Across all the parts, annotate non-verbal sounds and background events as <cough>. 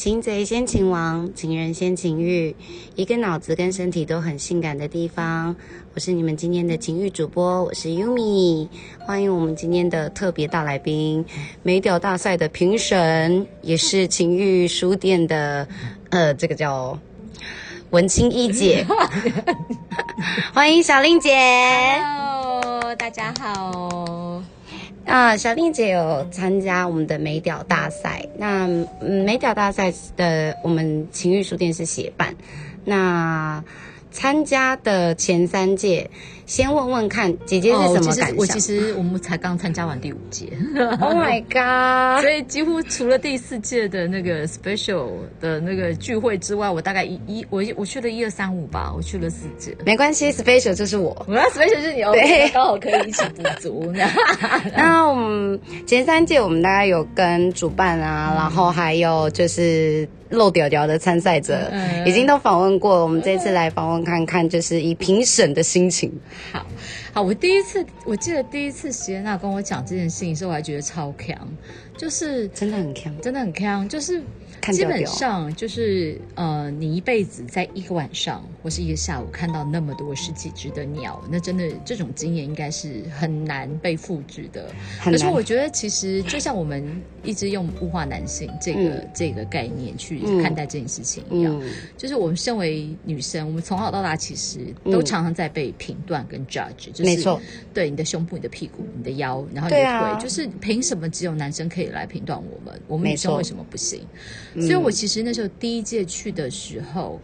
擒贼先擒王，情人先情欲，一个脑子跟身体都很性感的地方。我是你们今天的情欲主播，我是 Yumi，欢迎我们今天的特别大来宾，美屌大赛的评审，也是情欲书店的，呃，这个叫文青一姐，<laughs> 欢迎小令姐。Hello，大家好。啊，小丽姐有参加我们的美屌大赛。那，美屌大赛的我们情欲书店是协办。那参加的前三届，先问问看姐姐是什么感想？哦我其实我们才刚参加完第五届 <laughs> Oh my god！<laughs> 所以几乎除了第四届的那个 special 的那个聚会之外，我大概一一我我去了一二三五吧，我去了四届。没关系，special 就是我。我 <laughs> 要 special 是你哦，对刚好可以一起补足。那我们前三届我们大概有跟主办啊，然后还有就是漏屌屌的参赛者，嗯已经都访问过了。我们这次来访问看看，就是以评审的心情。好，好，我第一次我记得第一次席耶娜跟我讲这件事情的时候，我还觉得超强，就是真的很强，真的很强，就是基本上就是呃，你一辈子在一个晚上或是一个下午看到那么多十几只的鸟，那真的这种经验应该是很难被复制的。可是我觉得其实就像我们一直用物化男性这个、嗯这个概念去嗯看待这件事情一样，嗯，就是我们身为女生，我们从小到大其实都常常在被评断跟 judge，、就是没错，对你的胸部、你的屁股、你的腰，然后你的腿，就是凭什么只有男生可以来评断我们？我们女生为什么不行？嗯所以我其实那时候第一届去的时候。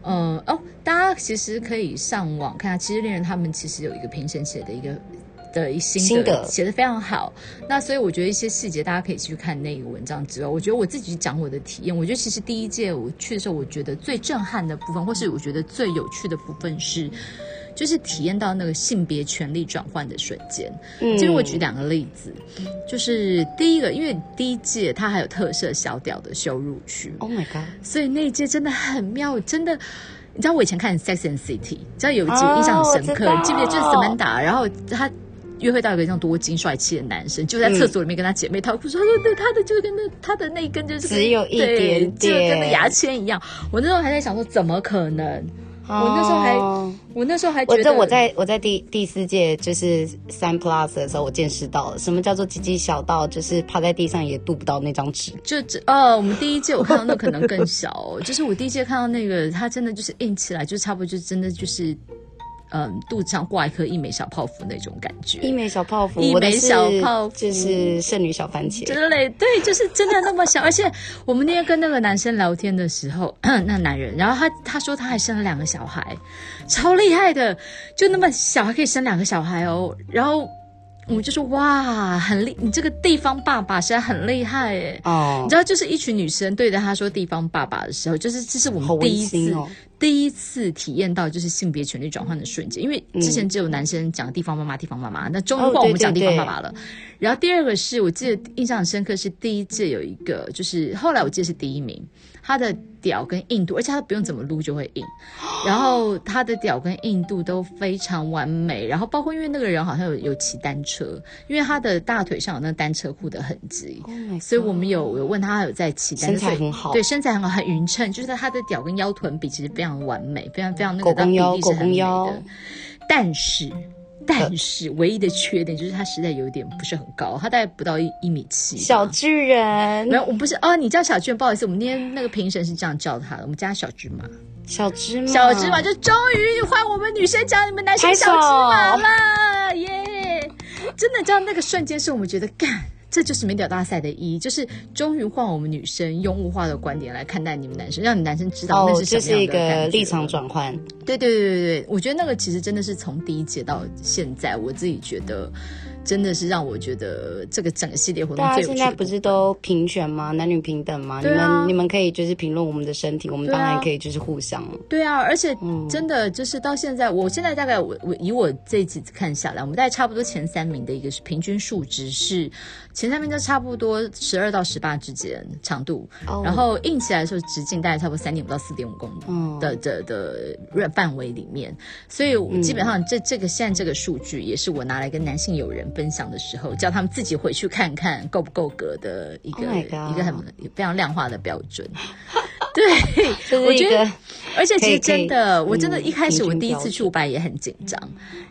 呃哦，大家其实可以上网看，其实恋人他们其实有一个评审写的一个的一心心得写的非常好。那所以我觉得一些细节大家可以去看那个文章之外，我觉得我自己讲我的体验，我觉得其实第一届我去的时候，我觉得最震撼的部分，或是我觉得最有趣的部分是。就是体验到那个性别权利转换的瞬间，嗯就是我举两个例子，就是第一个，因为第一届它还有特色小屌的羞辱区，，Oh my god，所以那一届真的很妙，真的。你知道我以前看《Sex and City》，你知道有一集哦印象很深刻，记不记得？就是 Samantha，然后他约会到一个这样多金帅气的男生，就在厕所里面跟他姐妹讨论，说：“对，他的就跟那他的那一根就是只有一点点就跟那牙签一样。”我那时候还在想说，怎么可能？我那时候还哦我那时候还觉得我这我在我在第第四届就是三 plus 的时候，我见识到了什么叫做鸡鸡小到就是趴在地上也渡不到那张纸。就这哦，我们第一届我看到那可能更小、哦，就是我第一届看到那个，它真的就是硬起来，就差不多就真的就是，嗯，肚子上挂一颗一枚小泡芙那种感觉。一枚小泡芙，一枚小泡芙就是剩女小番茄。之类，对，就是真的那么小，而且我们那天跟那个男生聊天的时候，<clears throat> 那男人，然后他他说他还生了两个小孩，超厉害的，就那么小还可以生两个小孩哦，然后我们就说哇，很厉，你这个地方爸爸实在很厉害哎。哦你知，道，就是一群女生对着他说“地方爸爸”的时候，就是这是我们第一次、哦第一次体验到就是性别权利转换的瞬间。因为之前只有男生讲地方妈妈、地方妈妈，那终于哦换我们讲地方爸爸了。然后第二个是我记得印象很深刻，是第一届有一个，就是后来我记得是第一名，他的屌跟硬度，而且他不用怎么撸就会硬，<gasps> 然后他的屌跟硬度都非常完美，然后包括因为那个人好像有有骑单车，因为他的大腿上有那单车裤的痕迹。Oh 所以我们有有问他有在骑单车，身材很好对身材很好，很匀称，就是他的屌跟腰臀比其实非常完美，非常非常那个狗公腰比例是很美的。但是，但是唯一的缺点就是他实在有点不是很高，他大概不到一一米七。小巨人没，有，我不是哦，你叫小巨人，不好意思，我们那天那个评审是这样叫他的，我们叫他小芝麻。小芝麻，小芝麻就终于换我们女生讲你们男生小芝麻了，耶！真的，这样那个瞬间是我们觉得干。这就是美屌大赛的意义，就是终于换我们女生用物化的观点来看待你们男生，让你男生知道那哦，是什么样这是一个立场转换。对对对对对，我觉得那个其实真的是从第一节到现在，我自己觉得真的是让我觉得这个整个系列活动最有趣的部分。现在不是都平权吗？男女平等吗？你们你们可以就是评论我们的身体，我们当然可以就是互相。对啊，而且嗯真的就是到现在，我现在大概我我以我这几次看下来，我们大概差不多前三名的一个是平均数值是前三名就差不多十二到十八之间长度，哦然后硬起来的时候直径大概差不多三点五到四点五公的的的范围里面，所以我基本上这这个现在这个数据也是我拿来跟男性友人分享的时候，叫他们自己回去看看够不够格的一个、Oh 一个很非常量化的标准。<laughs> 对，这我觉得而且其实真的，我真的嗯一开始我第一次标去五百也很紧张，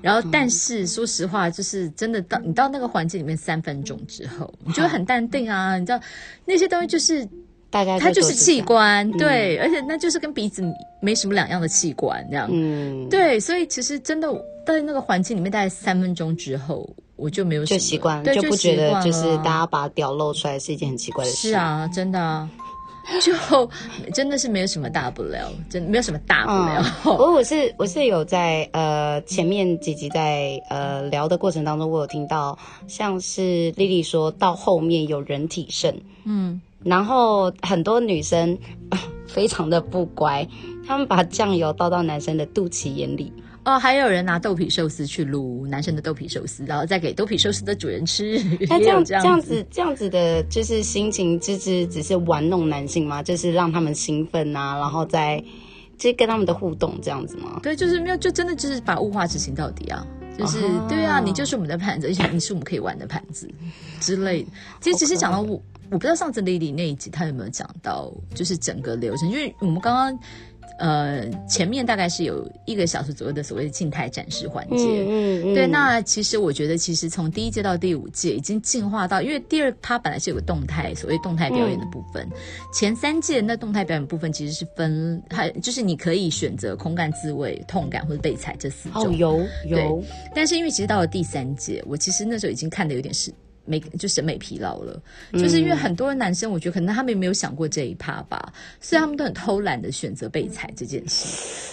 然后但是说实话，就是真的到你到那个环境里面三分钟之后，你就会很淡定啊，你知道那些东西就是 <laughs> 大概它就是器官，对，而且那就是跟鼻子没什么两样的器官，这样，嗯，对，所以其实真的在那个环境里面，大概三分钟之后，我就没有就习惯，对，就不觉得就是大家把屌露出来是一件很奇怪的事。是，啊，真的啊，<laughs> 就真的是没有什么大不了，真的没有什么大不了。不过我是我是有在呃前面几集在呃聊的过程当中，我有听到像是丽丽说到后面有人体肾，嗯，然后很多女生 <laughs> 非常的不乖，她们把酱油倒到男生的肚脐眼里，哦，还有人拿豆皮寿司去卤男生的豆皮寿司，然后再给豆皮寿司的主人吃，那这样这这样子。子这样子的，就是心情，就是只是玩弄男性吗？就是让他们兴奋啊，然后再就是跟他们的互动这样子吗？对，就是没有，就真的就是把物化执行到底啊！就是、哦对啊，你就是我们的盘子，而且你是我们可以玩的盘子之类的。其实只是讲到我，我不知道上次 Lily 那一集她有没有讲到，就是整个流程，因为我们刚刚呃前面大概是有一个小时左右的所谓的静态展示环节。嗯嗯对，那其实我觉得，其实从第一届到第五届已经进化到，因为第二它本来是有个动态，所谓动态表演的部分。前三届那动态表演部分其实是分，还就是你可以选择空感、自慰、痛感或者被踩这四种。哦有有，但是因为其实到了第三届，我其实那时候已经看的有点是美，就审美疲劳了。就是因为很多男生，我觉得可能他们也没有想过这一趴吧，所以他们都很偷懒的选择被踩这件事。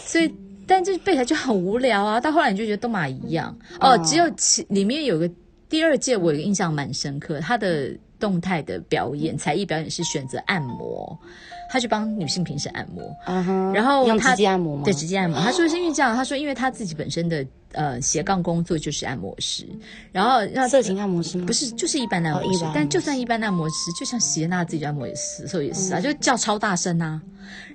所以，但这备采就很无聊啊。到后来你就觉得都嘛一样哦，哦只有其里面有个第二届，我有个印象蛮深刻，他的动态的表演才艺表演是选择按摩，他去帮女性评审按摩。然后用他直接按摩吗？对，直接按摩。他说是因为这样，他说因为他自己本身的呃斜杠工作就是按摩师，然后那色情按摩师吗？不是就是一般的按摩师，但就算一般的按摩师，就像席耶娜自己按摩也是，时候也是啊，就叫超大声啊。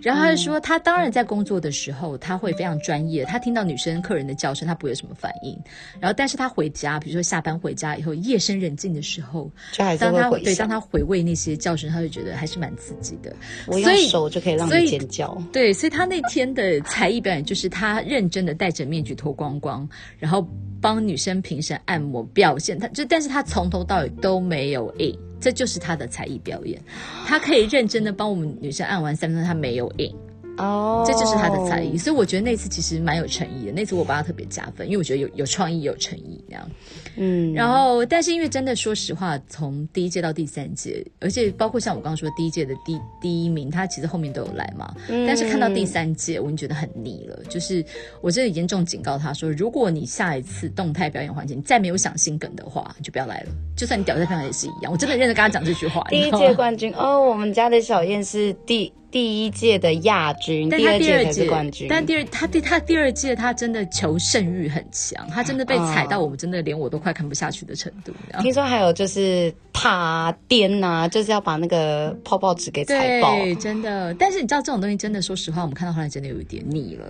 然后他就说，他当然在工作的时候他会非常专业，他听到女生客人的叫声，他不会有什么反应。然后，但是他回家，比如说下班回家以后，夜深人静的时候，当他对当。他回味那些叫声，他就觉得还是蛮刺激的。我用所以手就可以让所以你尖叫。对，所以他那天的才艺表演就是他认真的戴着面具脱光光，然后帮女生评审按摩表现，他就但是他从头到尾都没有硬，这就是他的才艺表演。他可以认真的帮我们女生按完三分钟，他没有硬，哦，这就是他的才艺。所以我觉得那次其实蛮有诚意的，那次我帮他特别加分，因为我觉得有有创意有诚意那样。嗯，然后，但是因为真的说实话，从第一届到第三届，而且包括像我刚刚说的第一届的第第一名，他其实后面都有来嘛。嗯但是看到第三届，我已经觉得很腻了。就是我真的严重警告他说，如果你下一次动态表演环节你再没有想心梗的话，你就不要来了。就算你屌在漂亮也是一样。我真的认真跟他讲这句话。第一届冠军哦，我们家的小燕是第第一届的亚军，但他二届才第二届是冠军。但第二他第他第二届他真的求胜欲很强，他真的被踩到我们真的连我都快看不下去的程度。听说还有就是踏颠呐、就是要把那个泡泡纸给踩爆。对，真的。但是你知道这种东西，真的说实话，我们看到后来真的有一点腻了。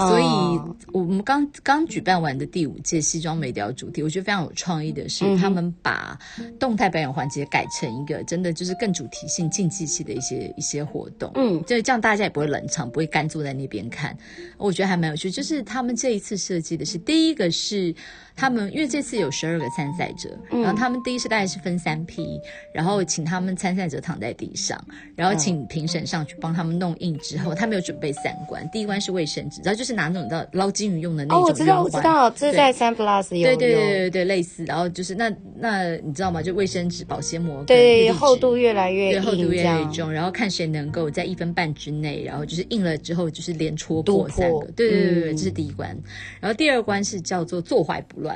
哦所以，我们刚刚举办完的第五届西装美雕主题，我觉得非常有创意的是，嗯他们把动态表演环节改成一个真的就是更主题性、竞技性的一些一些活动。嗯，就这样大家也不会冷场，不会干坐在那边看。我觉得还蛮有趣。就是他们这一次设计的是，第一个是他们，因为这次有十二个参赛者，嗯。然后他们第一次大概是分三批，然后请他们参赛者躺在地上，然后请评审上去帮他们弄印之后，他们有准备三关，第一关是卫生纸，然后就是拿那种你知道捞金鱼用的那种哦，种我知道，我知道，这是在三 plus 有对对对对对，类似，然后就是那那你知道吗？就卫生纸、保鲜膜对厚度越来越对厚度越。来越重，然后看谁能够在一分半之内，然后就是印了之后就是连戳破破。三个，对对对对这是第一关。然后第二关是叫做坐怀不乱，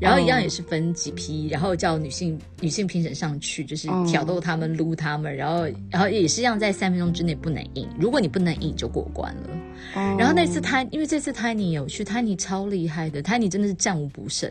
然后一哦样也是分几批，然后叫女性女性评审上去，就是哦挑逗他们、撸他们，然后然后也是一样在三分钟之内不能赢，如果你不能赢就过关了。哦然后那次他因为这次 Tiny 有去，Tiny 超厉害的，Tiny 真的是战无不胜。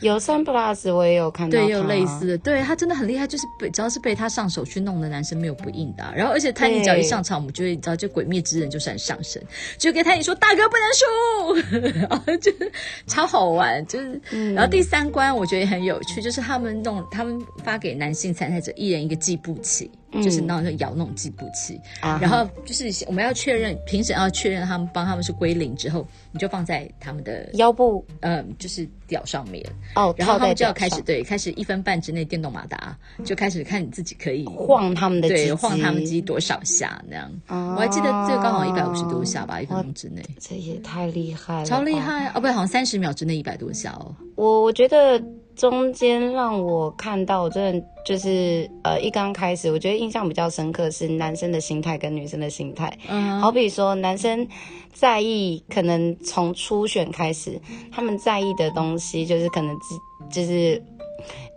有三 plus 我也有看到，对，也有类似。的，对他真的很厉害，就是被只要是被他上手去弄的男生没有不硬的啊、然后而且泰尼只要一上场，我们就会你知道，就鬼灭之刃就算上身，就跟泰尼说大哥不能输，<laughs> 然后就是超好玩，就是。嗯然后第三关我觉得也很有趣，就是他们弄他们发给男性参赛者一人一个计步器。就是那种摇那种计步器，然后就是我们要确认评审要确认他们帮他们是归零之后，你就放在他们的腰部呃就是屌上面，哦，然后他们就要开始对开始一分半之内电动马达就开始看你自己可以晃他们的对晃他们机多少下那样。哦我还记得这个刚好一百五十多下吧，一分钟之内，这也太厉害了，超厉！害哦！不对，好像三十秒之内一百多下哦。我我觉得中间让我看到，我真的就是呃，一刚开始，我觉得印象比较深刻是男生的心态跟女生的心态。嗯，好比说，男生在意，可能从初选开始，他们在意的东西就是可能自，就是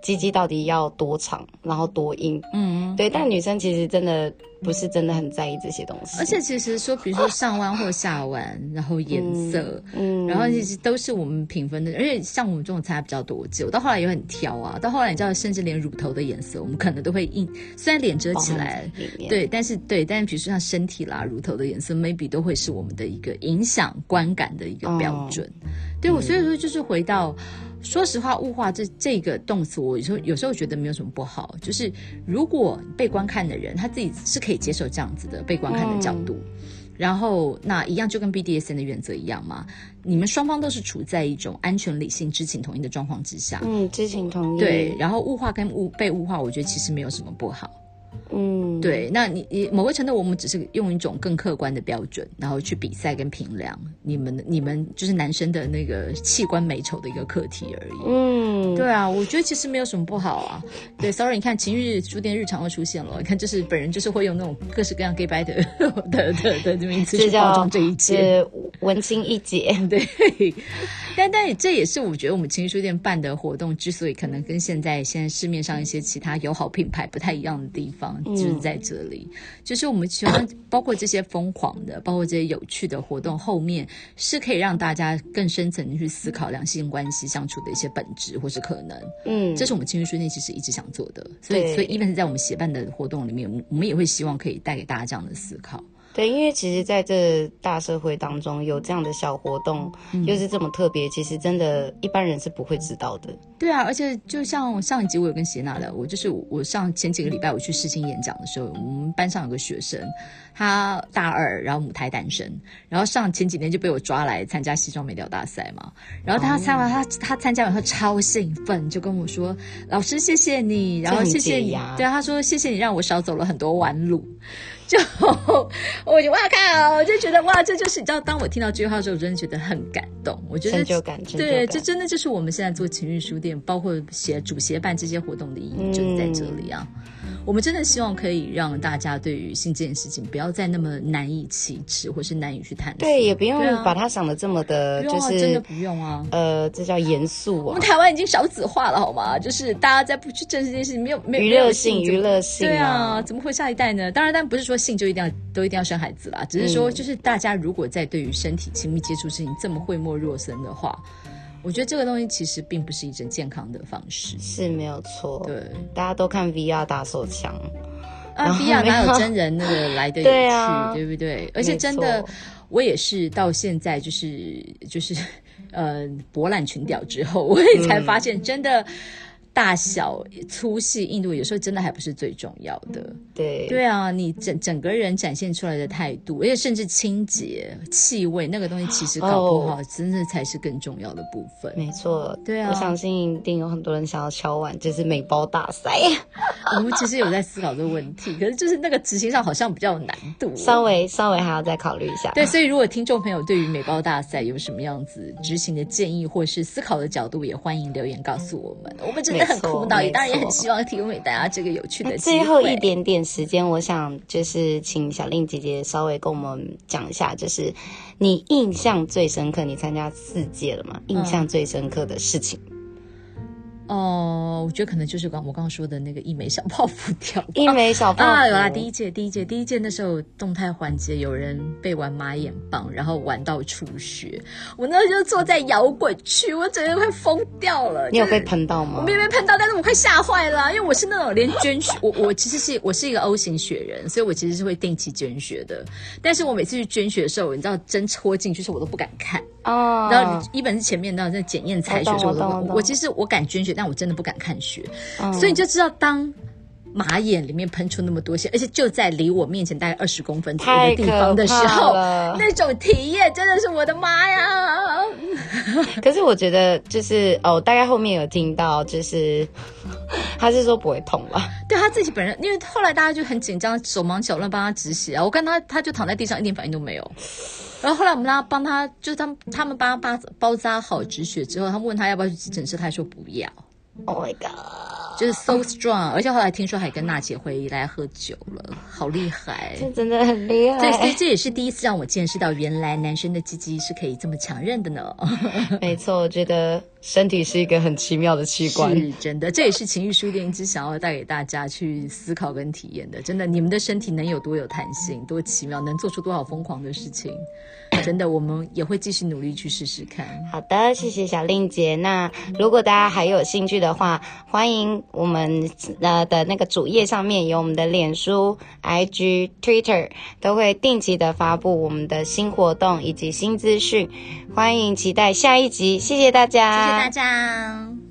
鸡鸡到底要多长，然后多硬。嗯，对，但女生其实真的不是真的很在意这些东西，而且其实说，比如说上弯或下弯，然后颜色。嗯，然后其实都是我们评分的，而且像我们这种参加比较多届，我到后来也很挑啊。到后来你知道，甚至连乳头的颜色，我们可能都会硬，虽然脸遮起来，对，但是对，但是比如说像身体啦、乳头的颜色，maybe 都会是我们的一个影响观感的一个标准。对我，所以说就是回到，说实话，物化这这个动词，我有时候有时候觉得没有什么不好，就是如果被观看的人他自己是可以接受这样子的被观看的角度。然后，那一样就跟 BDSN 的原则一样嘛，你们双方都是处在一种安全、理性、知情同意的状况之下，嗯，知情同意，对。，然后物化跟物被物化，我觉得其实没有什么不好。嗯，对，那你你某个程度，我们只是用一种更客观的标准，然后去比赛跟评量你们你们就是男生的那个器官美丑的一个课题而已。嗯，对啊，我觉得其实没有什么不好啊。对，sorry，你看情欲书店日常会出现了，你看就是本人就是会用那种各式各样 gay 白的的的的的名词去包装这一切。是文青一姐，对，<laughs> 但但这也是我觉得我们情绪书店办的活动之所以可能跟现在现在市面上一些其他友好品牌不太一样的地方，就是在这里，就是我们希望包括这些疯狂的，包括这些有趣的活动后面，是可以让大家更深层的去思考两性关系相处的一些本质或是可能。嗯，这是我们情绪书店其实一直想做的，所以所以 even 是在我们协办的活动里面，我们也会希望可以带给大家这样的思考。对，因为其实在这大社会当中有这样的小活动，嗯又是这么特别，其实真的一般人是不会知道的。对啊，而且就像上一集我有跟谢娜聊，我就是我上前几个礼拜我去试新演讲的时候，我们班上有个学生，他大二，然后母胎单身，然后上前几天就被我抓来参加西装美调大赛嘛，然后他参完他他参加完后超兴奋，就跟我说老师谢谢你，然后很谢谢你对啊，他说谢谢你让我少走了很多弯路。就 <laughs> 我就哇靠，我就觉得哇，这就是你知道，当我听到这句话的时候，我真的觉得很感动。我觉得成就感成就对，这真的就是我们现在做情欲书店，包括协主协办这些活动的意义，就是在这里啊。我们真的希望可以让大家对于性这件事情不要再那么难以启齿，或是难以去探索。对，也不用把它想的这么的，就是真的不用啊。呃，这叫严肃啊我们。台湾已经少子化了，好吗？就是大家再不去正视这件事情，没有没有娱乐性娱乐性对啊，啊怎么会下一代呢？当然，但不是说性就一定要都一定要生孩子啦，只是说嗯就是大家如果在对于身体亲密接触事情这么讳莫若深的话，我觉得这个东西其实并不是一种健康的方式。是没有错，对，大家都看 VR 打手枪，啊，VR 哪有有真人那个来的有趣，<laughs> 对啊对不对？而且真的，我也是到现在就是就是呃博览群屌之后，我也才发现真的。大小粗细硬度有时候真的还不是最重要的。对对啊，你整整个人展现出来的态度，而且甚至清洁、气味那个东西，其实搞不好真的才是更重要的部分。没错，对啊我相信一定有很多人想要敲碗，就是美包大赛，<laughs> 我们其实有在思考这个问题，可是就是那个执行上好像比较有难度。稍微稍微还要再考虑一下。对，所以如果听众朋友对于美包大赛有什么样子执行的建议，或是思考的角度，也欢迎留言告诉我们。我们真的很苦恼，也当然也很希望提供给大家这个有趣的。最后一点点时间，我想就是请小令姐姐稍微跟我们讲一下，就是你印象最深刻，你参加四届了嘛？印象最深刻的事情，哦，我觉得可能就是刚我刚刚说的那个一枚小泡芙条。一枚小泡芙啊，有啦！第一届，第一届，第一届那时候动态环节有人被玩马眼棒，然后玩到出血。我那时候就坐在摇滚区，我整个快疯掉了。就是你有被喷到吗？我没有被喷到，但是我快吓坏了，因为我是那种连捐血，我我其实是我是一个 O 型血人，所以我其实是会定期捐血的。但是我每次去捐血的时候，你知道针戳进去，是我都不敢看。哦，然后一本是前面那在检验采血的时候，我其实我敢捐血，但我真的不敢看血，嗯所以你就知道当。马眼里面喷出那么多血，而且就在离我面前大概二十公分左右的地方的时候，那种体验真的是我的妈呀！<laughs> 可是我觉得就是哦，大概后面有听到，就是他是说不会痛吧？对他自己本人，因为后来大家就很紧张，手忙脚乱帮他止血啊。我看他，他就躺在地上，一点反应都没有。然后后来我们让他帮他，就是他们他们帮他包包扎好止血之后，他们问他要不要去急诊室，他还说不要，Oh my god，就是 so strong。而且后来听说还跟娜姐回来喝酒了，好厉害。这真的很厉对，所以害。这也是第一次让我见识到，原来男生的鸡鸡是可以这么强韧的呢。<laughs> 没错，我觉得身体是一个很奇妙的器官。是真的，这也是情欲书店一直想要带给大家去思考跟体验的。真的，你们的身体能有多有弹性，多奇妙，能做出多少疯狂的事情？真的，我们也会继续努力去试试看。好的，谢谢小令姐。那如果大家还有兴趣的话，欢迎我们呃的那个主页上面有我们的脸书、IG、Twitter，都会定期的发布我们的新活动以及新资讯，欢迎期待下一集。谢谢大家，谢谢大家。